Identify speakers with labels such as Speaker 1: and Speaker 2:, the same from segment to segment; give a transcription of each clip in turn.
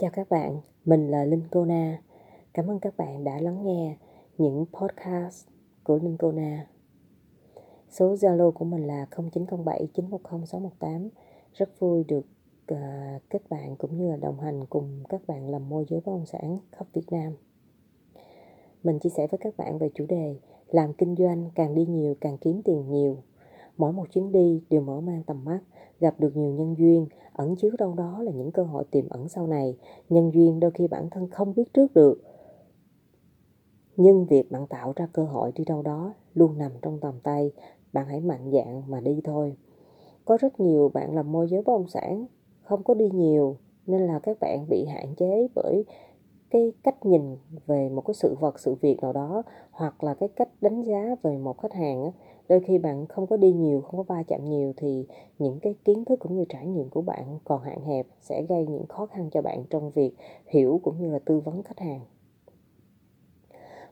Speaker 1: Chào các bạn, mình là Linh Cô Na. Cảm ơn các bạn đã lắng nghe những podcast của Linh Cô Na. Số Zalo của mình là 0907 910 618. Rất vui được uh, kết bạn cũng như là đồng hành cùng các bạn làm môi giới bất động sản khắp Việt Nam. Mình chia sẻ với các bạn về chủ đề làm kinh doanh càng đi nhiều càng kiếm tiền nhiều. Mỗi một chuyến đi đều mở mang tầm mắt, gặp được nhiều nhân duyên, ẩn chứa đâu đó là những cơ hội tiềm ẩn sau này. Nhân duyên đôi khi bản thân không biết trước được. Nhưng việc bạn tạo ra cơ hội đi đâu đó luôn nằm trong tầm tay, bạn hãy mạnh dạn mà đi thôi. Có rất nhiều bạn làm môi giới bất động sản không có đi nhiều nên là các bạn bị hạn chế bởi cái cách nhìn về một cái sự vật, sự việc nào đó, hoặc là cái cách đánh giá về một khách hàng á, đôi khi bạn không có đi nhiều, không có va chạm nhiều, thì những cái kiến thức cũng như trải nghiệm của bạn còn hạn hẹp sẽ gây những khó khăn cho bạn trong việc hiểu cũng như là tư vấn khách hàng.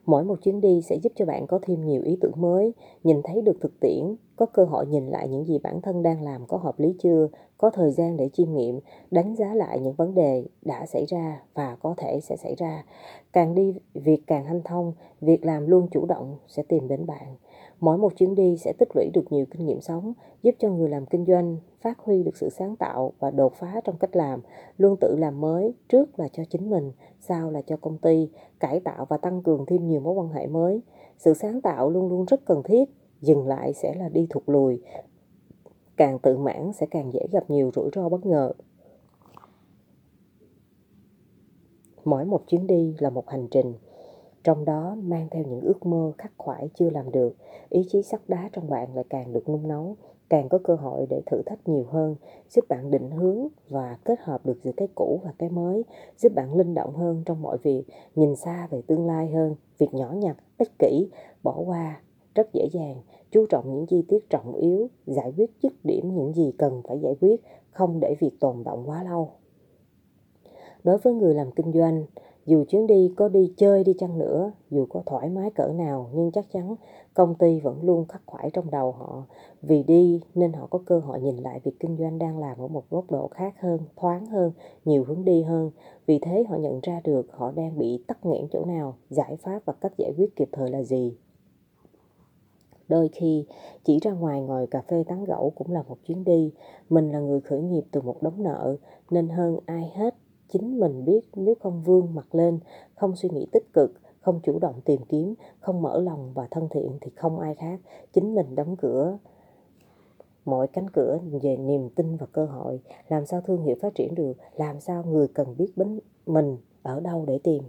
Speaker 1: Mỗi một chuyến đi sẽ giúp cho bạn có thêm nhiều ý tưởng mới, nhìn thấy được thực tiễn, có cơ hội nhìn lại những gì bản thân đang làm có hợp lý chưa, có thời gian để chiêm nghiệm, đánh giá lại những vấn đề đã xảy ra và có thể sẽ xảy ra. Càng đi, việc càng hanh thông, việc làm luôn chủ động sẽ tìm đến bạn. Mỗi một chuyến đi sẽ tích lũy được nhiều kinh nghiệm sống, giúp cho người làm kinh doanh phát huy được sự sáng tạo và đột phá trong cách làm, luôn tự làm mới, trước là cho chính mình, sau là cho công ty, cải tạo và tăng cường thêm nhiều mối quan hệ mới. Sự sáng tạo luôn luôn rất cần thiết, dừng lại sẽ là đi thụt lùi. Càng tự mãn sẽ càng dễ gặp nhiều rủi ro bất ngờ. Mỗi một chuyến đi là một hành trình, trong đó mang theo những ước mơ khắc khoải chưa làm được, ý chí sắt đá trong bạn lại càng được nung nấu, càng có cơ hội để thử thách nhiều hơn, giúp bạn định hướng và kết hợp được giữa cái cũ và cái mới, giúp bạn linh động hơn trong mọi việc, nhìn xa về tương lai hơn, việc nhỏ nhặt, ích kỷ, bỏ qua rất dễ dàng, chú trọng những chi tiết trọng yếu, giải quyết dứt điểm những gì cần phải giải quyết, không để việc tồn động quá lâu. Đối với người làm kinh doanh, dù chuyến đi có đi chơi đi chăng nữa, dù có thoải mái cỡ nào nhưng chắc chắn công ty vẫn luôn khắc khoải trong đầu họ. Vì đi nên họ có cơ hội nhìn lại việc kinh doanh đang làm ở một góc độ khác hơn, thoáng hơn, nhiều hướng đi hơn. Vì thế họ nhận ra được họ đang bị tắc nghẽn chỗ nào, giải pháp và cách giải quyết kịp thời là gì. Đôi khi chỉ ra ngoài ngồi cà phê tán gẫu cũng là một chuyến đi. Mình là người khởi nghiệp từ một đống nợ nên hơn ai hết chính mình biết nếu không vươn mặt lên, không suy nghĩ tích cực, không chủ động tìm kiếm, không mở lòng và thân thiện thì không ai khác. Chính mình đóng cửa mọi cánh cửa về niềm tin và cơ hội. Làm sao thương hiệu phát triển được, làm sao người cần biết bến mình ở đâu để tìm.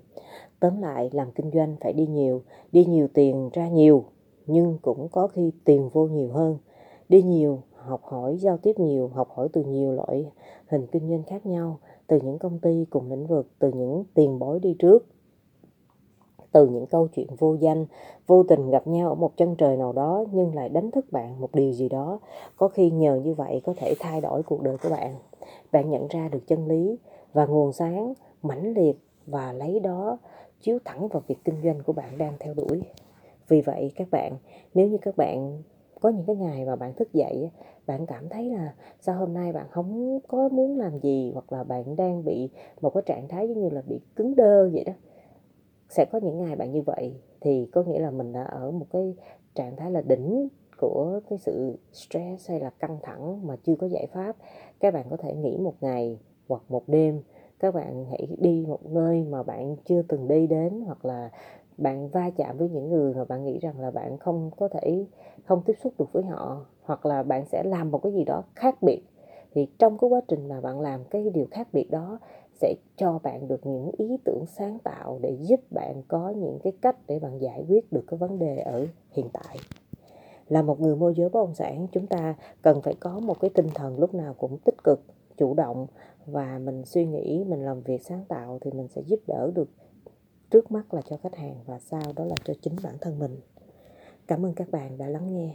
Speaker 1: Tóm lại, làm kinh doanh phải đi nhiều, đi nhiều tiền ra nhiều, nhưng cũng có khi tiền vô nhiều hơn. Đi nhiều, học hỏi, giao tiếp nhiều, học hỏi từ nhiều loại hình kinh doanh khác nhau, từ những công ty cùng lĩnh vực, từ những tiền bối đi trước, từ những câu chuyện vô danh, vô tình gặp nhau ở một chân trời nào đó nhưng lại đánh thức bạn một điều gì đó. Có khi nhờ như vậy có thể thay đổi cuộc đời của bạn. Bạn nhận ra được chân lý và nguồn sáng mãnh liệt và lấy đó chiếu thẳng vào việc kinh doanh của bạn đang theo đuổi. Vì vậy các bạn, nếu như các bạn có những cái ngày mà bạn thức dậy bạn cảm thấy là sao hôm nay bạn không có muốn làm gì hoặc là bạn đang bị một cái trạng thái giống như là bị cứng đơ vậy đó. Sẽ có những ngày bạn như vậy thì có nghĩa là mình đã ở một cái trạng thái là đỉnh của cái sự stress hay là căng thẳng mà chưa có giải pháp. Các bạn có thể nghỉ một ngày hoặc một đêm. Các bạn hãy đi một nơi mà bạn chưa từng đi đến hoặc là bạn va chạm với những người mà bạn nghĩ rằng là bạn không có thể không tiếp xúc được với họ, hoặc là bạn sẽ làm một cái gì đó khác biệt, thì trong cái quá trình mà bạn làm cái điều khác biệt đó sẽ cho bạn được những ý tưởng sáng tạo để giúp bạn có những cái cách để bạn giải quyết được cái vấn đề ở hiện tại. Là một người môi giới bất động sản, chúng ta cần phải có một cái tinh thần lúc nào cũng tích cực, chủ động, và mình suy nghĩ, mình làm việc sáng tạo thì mình sẽ giúp đỡ được trước mắt là cho khách hàng và sau đó là cho chính bản thân mình. Cảm ơn các bạn đã lắng nghe.